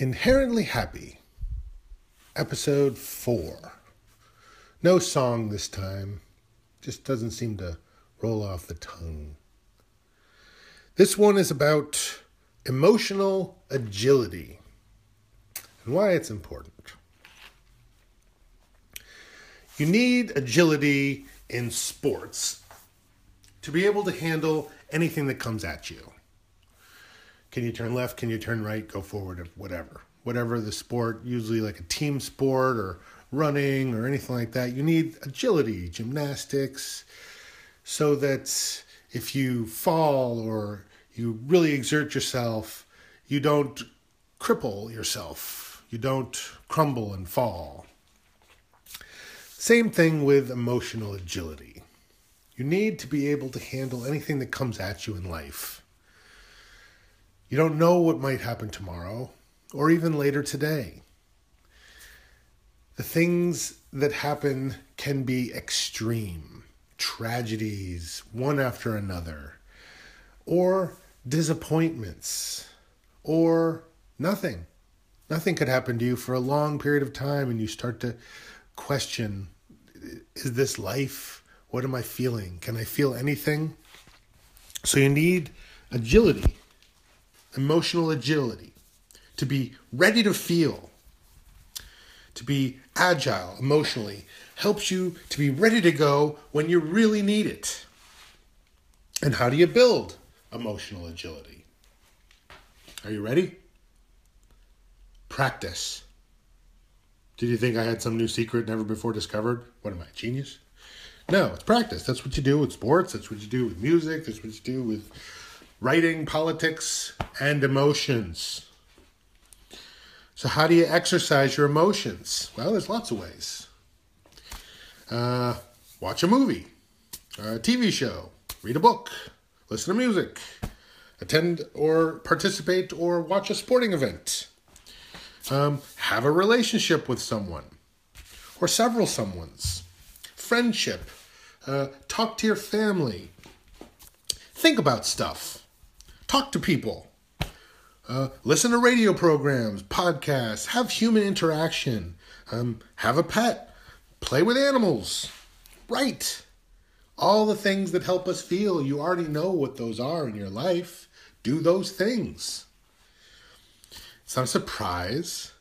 Inherently Happy, Episode 4. No song this time, just doesn't seem to roll off the tongue. This one is about emotional agility and why it's important. You need agility in sports to be able to handle anything that comes at you. Can you turn left? Can you turn right? Go forward, or whatever. Whatever the sport, usually like a team sport or running or anything like that, you need agility, gymnastics, so that if you fall or you really exert yourself, you don't cripple yourself, you don't crumble and fall. Same thing with emotional agility. You need to be able to handle anything that comes at you in life. You don't know what might happen tomorrow or even later today. The things that happen can be extreme tragedies, one after another, or disappointments, or nothing. Nothing could happen to you for a long period of time, and you start to question is this life? What am I feeling? Can I feel anything? So you need agility emotional agility, to be ready to feel, to be agile emotionally, helps you to be ready to go when you really need it. And how do you build emotional agility? Are you ready? Practice. Did you think I had some new secret never before discovered? What am I, genius? No, it's practice. That's what you do with sports. That's what you do with music. That's what you do with writing, politics, and emotions. So, how do you exercise your emotions? Well, there's lots of ways. Uh, watch a movie, a TV show, read a book, listen to music, attend or participate or watch a sporting event, um, have a relationship with someone or several someones, friendship, uh, talk to your family, think about stuff. Talk to people. Uh, listen to radio programs, podcasts, have human interaction, um, have a pet, play with animals, write. All the things that help us feel, you already know what those are in your life. Do those things. It's not a surprise,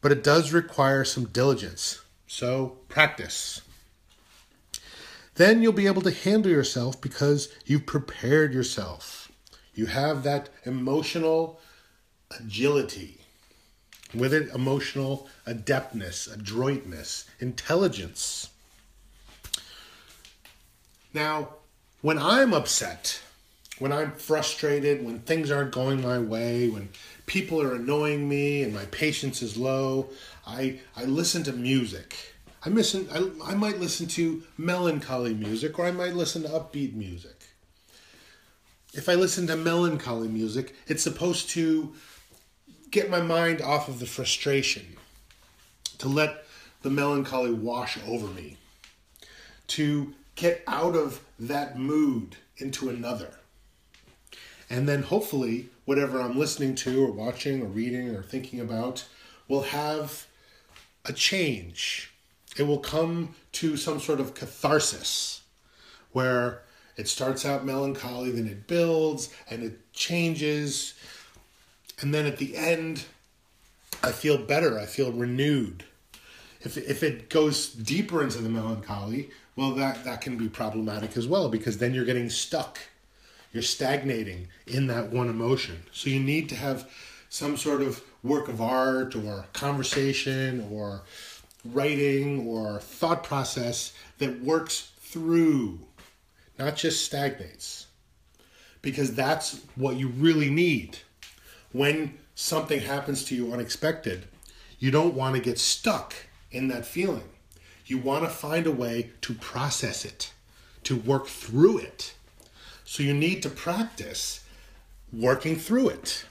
but it does require some diligence. So practice. Then you'll be able to handle yourself because you've prepared yourself. You have that emotional agility. With it, emotional adeptness, adroitness, intelligence. Now, when I'm upset, when I'm frustrated, when things aren't going my way, when people are annoying me and my patience is low, I, I listen to music. I, listen, I, I might listen to melancholy music or I might listen to upbeat music if I listen to melancholy music, it's supposed to get my mind off of the frustration, to let the melancholy wash over me, to get out of that mood into another. And then hopefully, whatever I'm listening to, or watching, or reading, or thinking about will have a change. It will come to some sort of catharsis where it starts out melancholy, then it builds and it changes. And then at the end, I feel better. I feel renewed. If, if it goes deeper into the melancholy, well, that, that can be problematic as well because then you're getting stuck. You're stagnating in that one emotion. So you need to have some sort of work of art or conversation or writing or thought process that works through not just stagnates. Because that's what you really need. When something happens to you unexpected, you don't want to get stuck in that feeling. You want to find a way to process it, to work through it. So you need to practice working through it.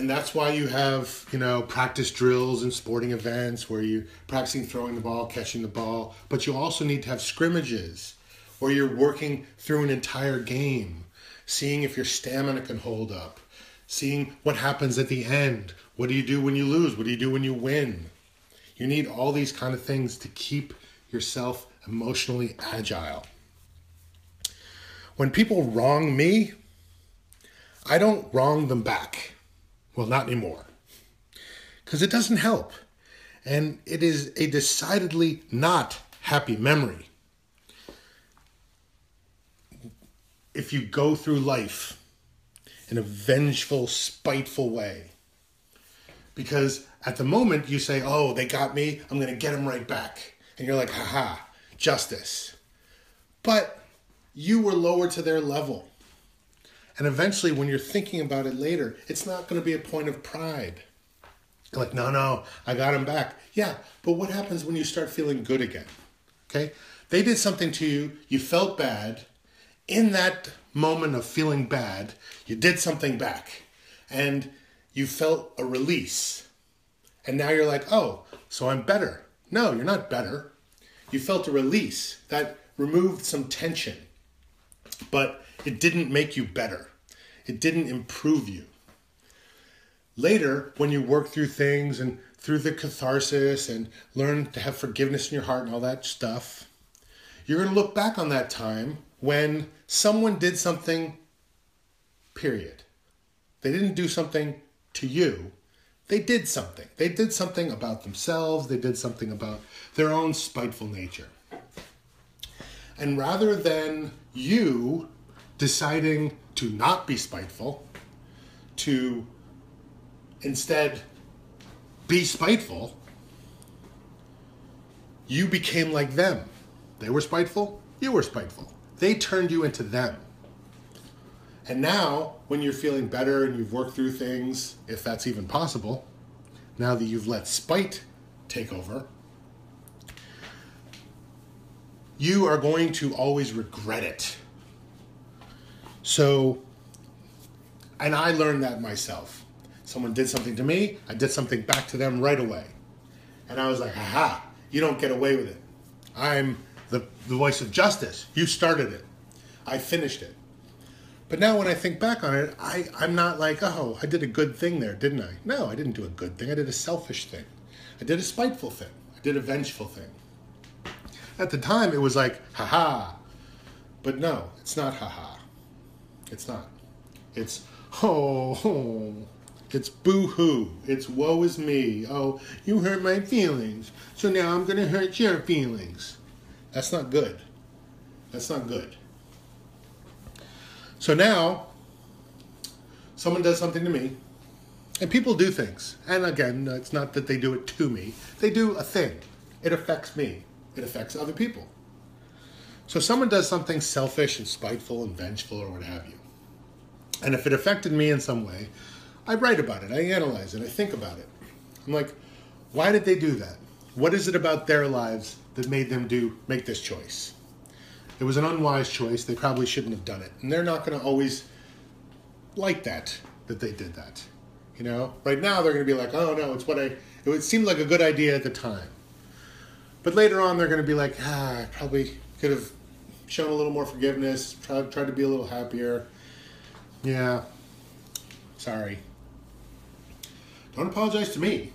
And that's why you have, you know, practice drills and sporting events where you're practicing throwing the ball, catching the ball. But you also need to have scrimmages where you're working through an entire game, seeing if your stamina can hold up, seeing what happens at the end. What do you do when you lose? What do you do when you win? You need all these kind of things to keep yourself emotionally agile. When people wrong me, I don't wrong them back. Well, not anymore. Because it doesn't help. And it is a decidedly not happy memory. If you go through life in a vengeful, spiteful way, because at the moment you say, oh, they got me, I'm going to get them right back. And you're like, haha, justice. But you were lower to their level. And eventually, when you're thinking about it later, it's not going to be a point of pride. Like, no, no, I got him back. Yeah, but what happens when you start feeling good again? Okay? They did something to you, you felt bad. In that moment of feeling bad, you did something back. And you felt a release. And now you're like, oh, so I'm better. No, you're not better. You felt a release that removed some tension, but it didn't make you better. It didn't improve you. Later, when you work through things and through the catharsis and learn to have forgiveness in your heart and all that stuff, you're going to look back on that time when someone did something, period. They didn't do something to you, they did something. They did something about themselves, they did something about their own spiteful nature. And rather than you deciding to not be spiteful, to instead be spiteful, you became like them. They were spiteful, you were spiteful. They turned you into them. And now, when you're feeling better and you've worked through things, if that's even possible, now that you've let spite take over, you are going to always regret it. So, and I learned that myself. Someone did something to me, I did something back to them right away. And I was like, haha, you don't get away with it. I'm the, the voice of justice. You started it, I finished it. But now when I think back on it, I, I'm not like, oh, I did a good thing there, didn't I? No, I didn't do a good thing. I did a selfish thing. I did a spiteful thing. I did a vengeful thing. At the time, it was like, haha. But no, it's not haha. It's not. It's, oh. It's boo hoo. It's woe is me. Oh, you hurt my feelings. So now I'm going to hurt your feelings. That's not good. That's not good. So now, someone does something to me, and people do things. And again, it's not that they do it to me, they do a thing. It affects me, it affects other people. So someone does something selfish and spiteful and vengeful or what have you. And if it affected me in some way, I write about it, I analyze it, I think about it. I'm like, why did they do that? What is it about their lives that made them do make this choice? It was an unwise choice. They probably shouldn't have done it. And they're not going to always like that, that they did that. You know, right now they're going to be like, oh no, it's what I, it seemed like a good idea at the time. But later on, they're going to be like, ah, I probably could have shown a little more forgiveness, tried, tried to be a little happier. Yeah, sorry. Don't apologize to me.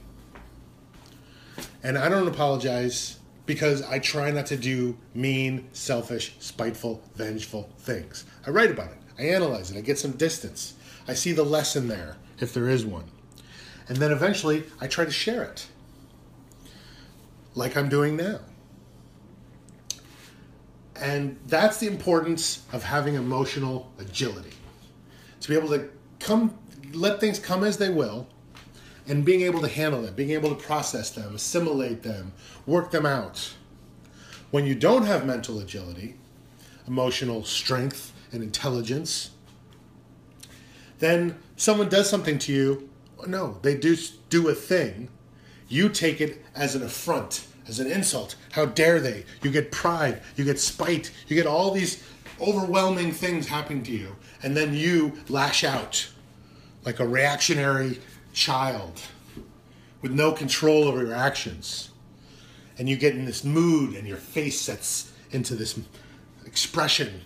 And I don't apologize because I try not to do mean, selfish, spiteful, vengeful things. I write about it, I analyze it, I get some distance, I see the lesson there, if there is one. And then eventually I try to share it, like I'm doing now. And that's the importance of having emotional agility. To be able to come, let things come as they will, and being able to handle them, being able to process them, assimilate them, work them out. When you don't have mental agility, emotional strength, and intelligence, then someone does something to you. No, they do do a thing. You take it as an affront, as an insult. How dare they? You get pride, you get spite, you get all these overwhelming things happening to you, and then you lash out like a reactionary child with no control over your actions. And you get in this mood, and your face sets into this expression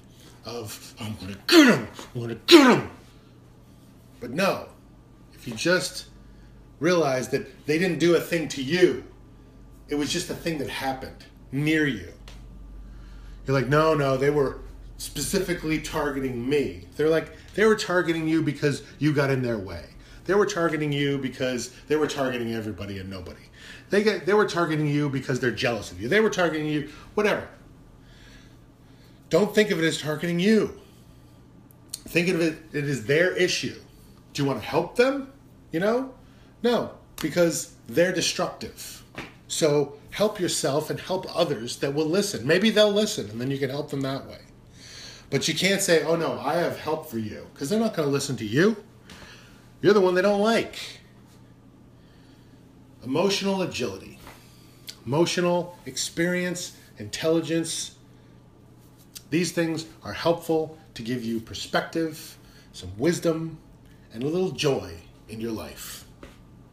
of, I'm to get him, I'm to get him. But no, if You just realize that they didn't do a thing to you. It was just a thing that happened near you. You're like, no, no, they were specifically targeting me. They're like, they were targeting you because you got in their way. They were targeting you because they were targeting everybody and nobody. They get, they were targeting you because they're jealous of you. They were targeting you, whatever. Don't think of it as targeting you. Think of it, it is their issue. Do you want to help them? You know? No, because they're destructive. So help yourself and help others that will listen. Maybe they'll listen and then you can help them that way. But you can't say, oh no, I have help for you, because they're not going to listen to you. You're the one they don't like. Emotional agility, emotional experience, intelligence. These things are helpful to give you perspective, some wisdom, and a little joy in your life.